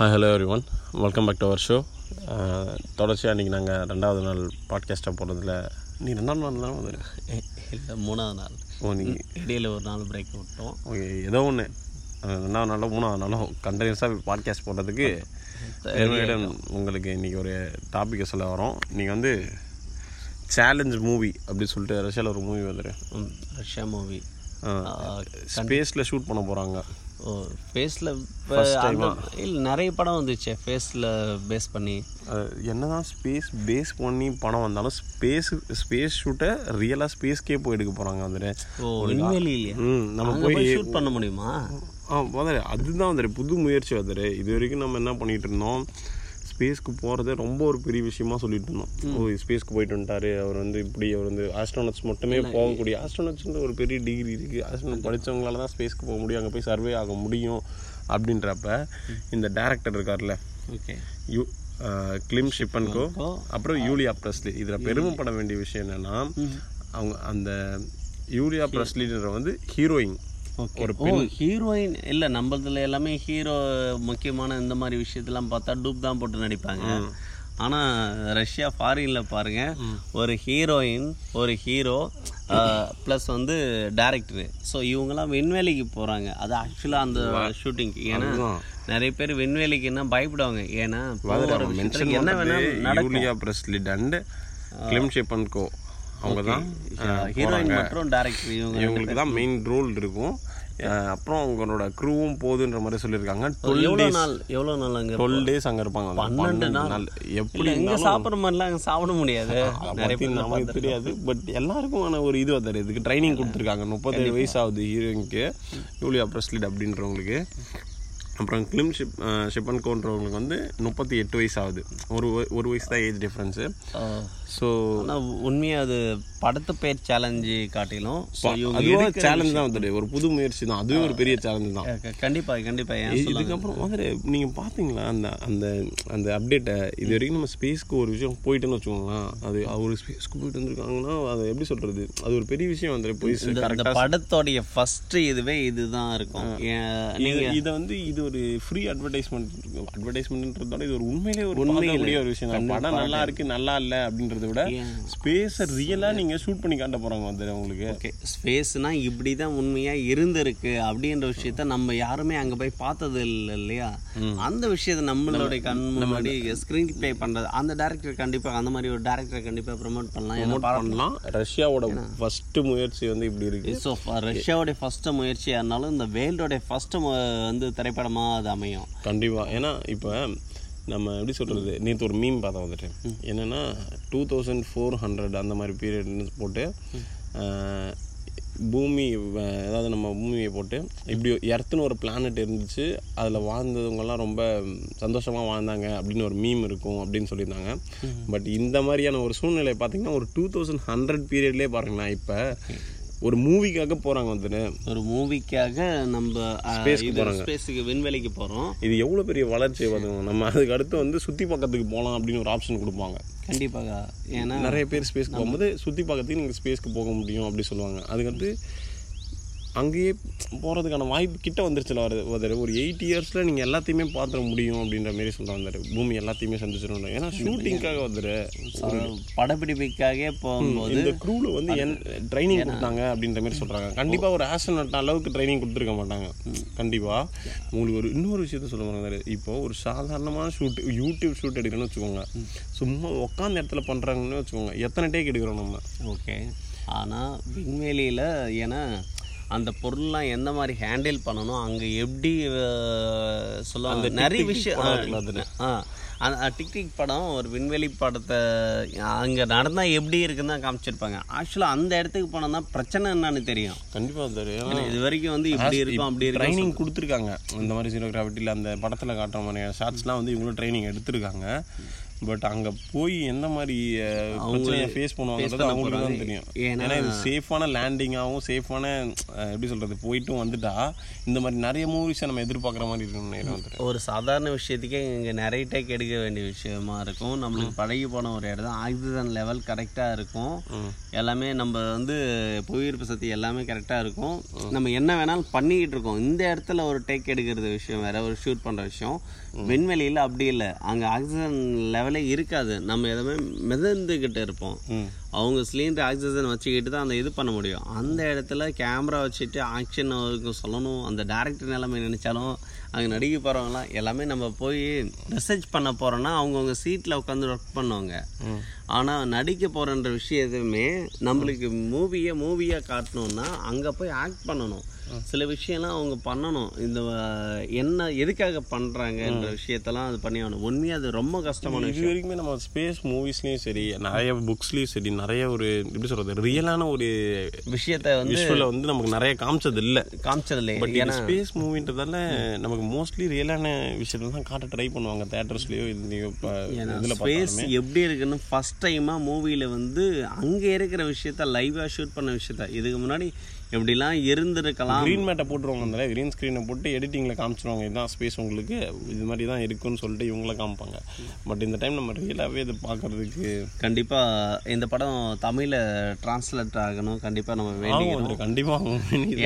Hi hello everyone welcome back to our show தொடர்ச்சியாக இன்றைக்கி நாங்கள் ரெண்டாவது நாள் பாட்காஸ்ட்டாக போகிறதுல நீ ரெண்டாவது நாள் தான் வந்து? இல்லை மூணாவது நாள். ஓ நீ இடையில ஒரு நாள் பிரேக் விட்டோம். ஓகே ஏதோ ஒன்று ரெண்டாவது நாளோ மூணாவது நாளோ கண்டினியூஸாக பாட்காஸ்ட் போடுறதுக்கு பெருமையுடன் உங்களுக்கு இன்றைக்கி ஒரு டாப்பிக்கை சொல்ல வரோம். நீங்கள் வந்து சேலஞ்ச் மூவி அப்படி சொல்லிட்டு ரஷ்யாவில் ஒரு மூவி வந்துடு ரஷ்யா மூவி ஸ்பேஸில் ஷூட் பண்ண போகிறாங்க ஓ ஃபேஸில் இல்லை நிறைய படம் வந்துச்சு. ஃபேஸில் பேஸ் பண்ணி. என்னதான் ஸ்பேஸ் பேஸ் பண்ணி படம் வந்தாலும் ஸ்பேஸ் ஸ்பேஸ் ஷூட்டை ரியலாக ஸ்பேஸ்க்கே போய் எடுக்க போகிறாங்க வந்துட்டு ஓ விண்வெளி இல்லையா? ம் நம்ம போய் ஷூட் பண்ண முடியுமா? ஆ வந்துரு. அதுதான் வந்துரு. புது முயற்சி வந்துரு. இது வரைக்கும் நம்ம என்ன பண்ணிட்டு இருந்தோம்? ஸ்பேஸ்க்கு போகிறதே ரொம்ப ஒரு பெரிய விஷயமா சொல்லிட்டு இருந்தோம் ஓ ஸ்பேஸ்க்கு போயிட்டு வந்துட்டாரு அவர் வந்து இப்படி அவர் வந்து ஆஸ்ட்ரோனட்ஸ் மட்டுமே போகக்கூடிய ஆஸ்ட்ரோனட்ஸ்ன்ற ஒரு பெரிய டிகிரி இருக்குது ஆஸ்ட்ரோனட் படித்தவங்களால தான் ஸ்பேஸ்க்கு போக முடியும். அங்கே போய் சர்வே ஆக முடியும் அப்படின்றப்ப இந்த டேரக்டர் இருக்கார்ல ஓகே. யூ கிளிம் ஷிப்பன்கோ அப்புறம் யூலியா பிரஸ்லி இதில் பெருமைப்பட வேண்டிய விஷயம் என்னன்னா அவங்க அந்த யூலியா பிரஸ்லின்ற வந்து ஹீரோயின் ஓ ஹீரோயின் இல்லை நம்மளதுல எல்லாமே ஹீரோ முக்கியமான இந்த மாதிரி விஷயத்தெல்லாம் பார்த்தா டூப் தான் போட்டு நடிப்பாங்க. ஆனால் ரஷ்யா ஃபாரினில் பாருங்க ஒரு ஹீரோயின் ஒரு ஹீரோ ப்ளஸ் வந்து டேரக்டரு ஸோ இவங்கெல்லாம் விண்வெளிக்கு போகிறாங்க அது ஆக்சுவலாக அந்த ஷூட்டிங்க்கு ஏன்னா நிறைய பேர் விண்வெளிக்குன்னா பயப்படுவாங்க. ஏன்னா என்ன வேணாலும் நடக்கும். Yulia Presley and Klim Shipenko அவங்க தான் ஹீரோயின் மற்றும் டேரக்டர் இவங்க இவங்களுக்கு தான் மெயின் ரோல் இருக்கும். அப்புறம் அவங்களோட க்ரூவும் போகுதுன்ற மாதிரி சொல்லியிருக்காங்க. டுவெல் நாள் எவ்வளோ நாள் அங்கே டுவெல் டேஸ் அங்கே இருப்பாங்க. பன்னெண்டு நாள். எப்படி இல்லை எங்கே சாப்பிட்ற மாதிரிலாம் அங்கே சாப்பிட முடியாது. நமக்கு தெரியாது. பட் எல்லாருக்குமான ஒரு இது வந்துரு. இதுக்கு ட்ரைனிங் கொடுத்துருக்காங்க. முப்பத்தேழு வயசு ஆகுது ஹீரோயினுக்கு யூலியா பிரஸ்லிட் அப்படின்றவங்களுக்கு. அப்புறம் கிளிம் ஷிப் ஷிப்பன்கோன்றவங்களுக்கு வந்து முப்பத்தி எட்டு வயசு ஆகுது ஒரு ஒரு வயசு தான் ஏஜ் டிஃப்ரென்ஸு ஸோ உண்மையாக அது படத்து பேர் சேலஞ்சு காட்டிலும். அதுவும் சேலஞ்ச் தான் வந்துட்டு. ஒரு புது முயற்சி தான். அதுவே ஒரு பெரிய சேலஞ்சு தான். க- கண்டிப்பா கண்டிப்பா. ஏன் சொல்லுங்க இதுக்கப்புறம் வந்துட்டு நீங்கள் பார்த்தீங்களா அந்த அந்த அந்த அப்டேட்டை இது வரைக்கும் நம்ம ஸ்பேஸ்க்கு ஒரு விஷயம் போயிட்டேன்னு வச்சுக்கோங்களேன். அது ஒரு ஸ்பேஸ்க்கு போயிட்டு வந்திருக்காங்கன்னா அதை எப்படி சொல்கிறது அது ஒரு பெரிய விஷயம் வந்துட்டு போய் படத்தோடைய ஃபர்ஸ்ட் இதுவே இதுதான் இருக்கும். ஏன் நீங்க இதை வந்து இது ஒரு ஃப்ரீ அட்வர்டைஸ்மெண்ட் அட்வர்டைஸ்மெண்ட்ன்றதோட இது ஒரு உண்மையிலே ஒரு உண்மையிலேயே ஒரு விஷயம் படம் நல்லா இருக்கு நல்லா இல்லை அப்படின்றத விட ஸ்பேஸை ரியலாக நீங்கள் ஷூட் பண்ணி காட்ட போகிறாங்க வந்துட்டு உங்களுக்கு. ஓகே ஸ்பேஸ்னா இப்படி தான் உண்மையா இருந்திருக்கு அப்படின்ற விஷயத்த நம்ம யாருமே அங்க போய் பார்த்தது இல்லை இல்லையா? அந்த விஷயத்தை நம்மளுடைய கண் முன்னாடி ஸ்க்ரீன் ப்ளே பண்றது. அந்த டேரக்டர் கண்டிப்பா அந்த மாதிரி ஒரு டேரக்டரை கண்டிப்பா ப்ரோமோட் பண்ணலாம் பண்ணலாம். ரஷ்யாவோட ஃபர்ஸ்ட் முயற்சி வந்து இப்படி இருக்கு. ஸோ ரஷ்யாவுடைய ஃபர்ஸ்ட் முயற்சியாக இருந்தாலும் இந்த வேர்ல்டோடைய ஃபர்ஸ்ட் வந்து திரைப்படமாக அது அமையும். கண்டிப்பா. ஏன்னா இப்போ நம்ம எப்படி சொல்றது நேற்று ஒரு மீம் பார்த்தோம் வந்துட்டு. என்னன்னா டூ தௌசண்ட் ஃபோர் ஹண்ட்ரட் அந்த மாதிரி பீரியட்னு போட்டு பூமி அதாவது நம்ம பூமியை போட்டு இப்படி எர்த்துன்னு ஒரு பிளானட் இருந்துச்சு அதில் வாழ்ந்தவங்கெல்லாம் ரொம்ப சந்தோஷமாக வாழ்ந்தாங்க அப்படின்னு ஒரு மீம் இருக்கும் அப்படின்னு சொல்லியிருந்தாங்க. பட் இந்த மாதிரியான ஒரு சூழ்நிலை பார்த்தீங்கன்னா ஒரு டூ தௌசண்ட் ஹண்ட்ரட் பீரியட்லேயே பாருங்களேன் இப்போ ஒரு மூவிக்காக போகிறாங்க வந்துட்டு ஒரு மூவிக்காக நம்ம ஸ்பேஸுக்கு விண்வெளிக்கு போகிறோம் இது எவ்வளோ பெரிய வளர்ச்சி பார்த்துக்கோங்க நம்ம அதுக்கு அடுத்து வந்து சுற்றி பார்க்கறதுக்கு போகலாம் அப்படின்னு ஒரு ஆப்ஷன் கொடுப்பாங்க. கண்டிப்பாக. ஏன்னா நிறைய பேர் ஸ்பேஸ்க்கு போகும்போது சுற்றி பார்க்கறதுக்கு நீங்கள் ஸ்பேஸ்க்கு போக முடியும் அப்படி சொல்லுவாங்க. அதுக்கடுத்து அங்கேயே போகிறதுக்கான வாய்ப்பு கிட்ட வந்துருச்சுல வருது ஒரு ஒரு எயிட் இயர்ஸில் நீங்கள் எல்லாத்தையுமே பார்த்துட முடியும் அப்படின்ற மாதிரி சொல்ல வந்தார். பூமி எல்லாத்தையுமே சந்திச்சிடும் ஏன்னா ஷூட்டிங்காக வந்துரு. படப்பிடிப்புக்காக போகும்போது இந்த க்ரூவில் வந்து என் ட்ரைனிங் கொடுத்தாங்க அப்படின்ற மாதிரி சொல்கிறாங்க கண்டிப்பாக ஒரு ஆஸ்ட்ரோனட் அளவுக்கு ட்ரைனிங் கொடுத்துருக்க மாட்டாங்க. கண்டிப்பாக உங்களுக்கு ஒரு இன்னொரு விஷயத்த சொல்ல மாட்டாங்க இப்போ ஒரு சாதாரணமான ஷூட் யூடியூப் ஷூட் எடுக்கிறோன்னு வச்சுக்கோங்க. சும்மா உட்காந்த இடத்துல பண்ணுறாங்கன்னு வச்சுக்கோங்க. எத்தனை டேக் எடுக்கிறோம் நம்ம? ஓகே. ஆனால் விண்வெளியில் ஏன்னா அந்த பொருள்லாம் எந்த மாதிரி ஹேண்டில் பண்ணணும் அங்கே எப்படி சொல்லுவாங்க நிறைய விஷயம் அந்த டிக் டிக் படம் ஒரு விண்வெளி படத்தை அங்கே நடந்தால் எப்படி இருக்குன்னு தான் காமிச்சிருப்பாங்க. ஆக்சுவலாக அந்த இடத்துக்கு போனால் தான் பிரச்சனை என்னன்னு தெரியும். கண்டிப்பாக தெரியும். இது வரைக்கும் வந்து இப்படி இருக்கும் அப்படி இருக்கும் ட்ரைனிங் கொடுத்துருக்காங்க. இந்த மாதிரி ஜீரோ கிராவிட்டியில் அந்த படத்தில் காட்டுற மாதிரியான ஷார்ட்ஸ்லாம் வந்து இவங்களும் ட்ரைனிங் எடுத்திருக்காங்க. பட் அங்கே போய் எந்த மாதிரி பிரச்சனையை ஃபேஸ் பண்ணுவாங்கிறது அவங்களுக்கு தான் தெரியும். ஏன்னா- இது சேஃபான லேண்டிங்காகவும் சேஃபான எப்படி சொல்கிறது போயிட்டும் வந்துட்டா இந்த மாதிரி நிறைய மூவிஸை நம்ம எதிர்பார்க்குற மாதிரி வந்துட்டு. ஒரு சாதாரண விஷயத்துக்கே இங்கே நிறைய டேக் எடுக்க வேண்டிய விஷயமா இருக்கும். நம்மளுக்கு பழகி போன ஒரு இடம் ஆக்சிஜன் லெவல் கரெக்டாக இருக்கும். எல்லாமே நம்ம வந்து புவியீர்ப்பு சக்தி எல்லாமே கரெக்டாக இருக்கும். நம்ம என்ன வேணாலும் பண்ணிக்கிட்டு இருக்கோம். இந்த இடத்துல ஒரு டேக் எடுக்கிறது விஷயம் வேற ஒரு ஷூட் பண்ணுற விஷயம். விண்வெளியில் அப்படி இல்லை. அங்கே ஆக்சிஜன் லெவலே இருக்காது. நம்ம எதுவுமே மிதந்துக்கிட்டு இருப்போம். அவங்க சிலிண்டர் ஆக்சிஜன் வச்சுக்கிட்டு தான் அந்த இது பண்ண முடியும். அந்த இடத்துல கேமரா வச்சுட்டு ஆக்ஷன் அவருக்கு சொல்லணும். அந்த டேரக்டர் நிலைமை நினைச்சாலும் அங்கே நடிக்க போகிறவங்களாம் எல்லாமே நம்ம போய் ரிசர்ச் பண்ண போகிறோன்னா அவங்கவுங்க சீட்டில் உட்காந்து ஒர்க் பண்ணுவாங்க. ஆனால் நடிக்க போகிறன்ற விஷயத்துமே நம்மளுக்கு மூவியை மூவியாக காட்டணும்னா அங்கே போய் ஆக்ட் பண்ணணும். சில விஷயம்லாம் அவங்க பண்ணணும். இந்த என்ன எதுக்காக பண்ணுறாங்கன்ற விஷயத்தெல்லாம் அது பண்ணி ஆகணும். உண்மையாக அது ரொம்ப கஷ்டமான இது வரைக்குமே நம்ம ஸ்பேஸ் மூவிஸ்லேயும் சரி நிறைய புக்ஸ்லேயும் சரி நிறைய ஒரு எப்படி சொல்கிறது ரியலான ஒரு விஷயத்த வந்து விஷுவலை வந்து நமக்கு நிறைய காமிச்சது இல்லை காமிச்சதில்லை. பட் இது ஸ்பேஸ் மூவின்றதால நமக்கு மோஸ்ட்லி ரியலான விஷயத்தை தான் காட்ட ட்ரை பண்ணுவாங்க. தேட்டர்ஸ்லயோ இதுலயோ இதில் ஸ்பேஸ் எப்படி இருக்குன்னு ஃபர்ஸ்ட் டைமாக மூவியில் வந்து அங்கே இருக்கிற விஷயத்த லைவாக ஷூட் பண்ண விஷயத்த இதுக்கு முன்னாடி எப்படிலாம் இருந்திருக்கலாம். க்ரீன் மேட்டை போட்டுருவாங்க அந்த க்ரீன் ஸ்க்ரீனை போட்டு எடிட்டிங்கில் காமிச்சிருவாங்க. இதுதான் ஸ்பேஸ் உங்களுக்கு. இது மாதிரி தான் இருக்குன்னு சொல்லிட்டு இவங்கள காமிப்பாங்க. பட் இந்த டைம் நம்ம ரியலாகவே இது பார்க்கறதுக்கு கண்டிப்பாக இந்த படம் தமிழில் டிரான்ஸ்லேட் ஆகணும். கண்டிப்பாக நம்ம வந்துட்டு கண்டிப்பாக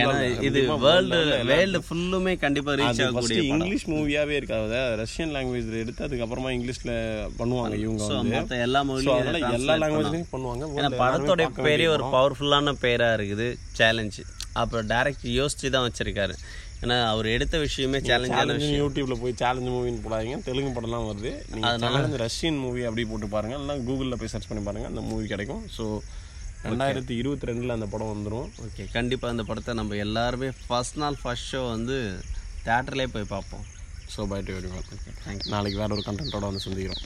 ஏன்னா இது வேர்ல்டு வேர்ல்டு ஃபுல்லுமே கண்டிப்பாக ரீச் ஆகக்கூடிய இங்கிலீஷ் மூவியாவே இருக்காது. ரஷ்யன் லாங்குவேஜ்ல எடுத்து அதுக்கப்புறமா இங்கிலீஷ்ல பண்ணுவாங்க இவங்க எல்லா மொழியும் எல்லா லாங்குவேஜ்லயும் பண்ணுவாங்க. ஏன்னா world படத்தோட எல்லாருமே பார்க்க பேரே ஒரு பவர்ஃபுல்லான பேராக இருக்குது. சேலஞ்சு அப்புறம் டேரக்ட் யோசிச்சு தான் வச்சிருக்காரு. ஏன்னா அவர் எடுத்த விஷயமே சேலஞ்சான சேலஞ்சு யூடியூப்ல போய் சேலஞ்ச் மூவின்னு போடாதீங்க. தெலுங்கு படம்லாம் வருது. சேலஞ்ச் ரஷ்யன் மூவி அப்படி போட்டு பாருங்க. இல்லைன்னா கூகுளில் போய் சர்ச் பண்ணி பாருங்க. அந்த மூவி கிடைக்கும். ஸோ ரெண்டாயிரத்தி இருபத்தி ரெண்டுல அந்த படம் வந்துடும் ஓகே கண்டிப்பாக இந்த படத்தை நம்ம எல்லாருமே ஃபர்ஸ்ட் நாள் ஃபர்ஸ்ட் ஷோ வந்து தேட்டர்லேயே போய் பார்ப்போம். ஸோ பை டு நாளைக்கு வேற ஒரு கண்டென்ட்டோட வந்து சந்திக்கிறோம்.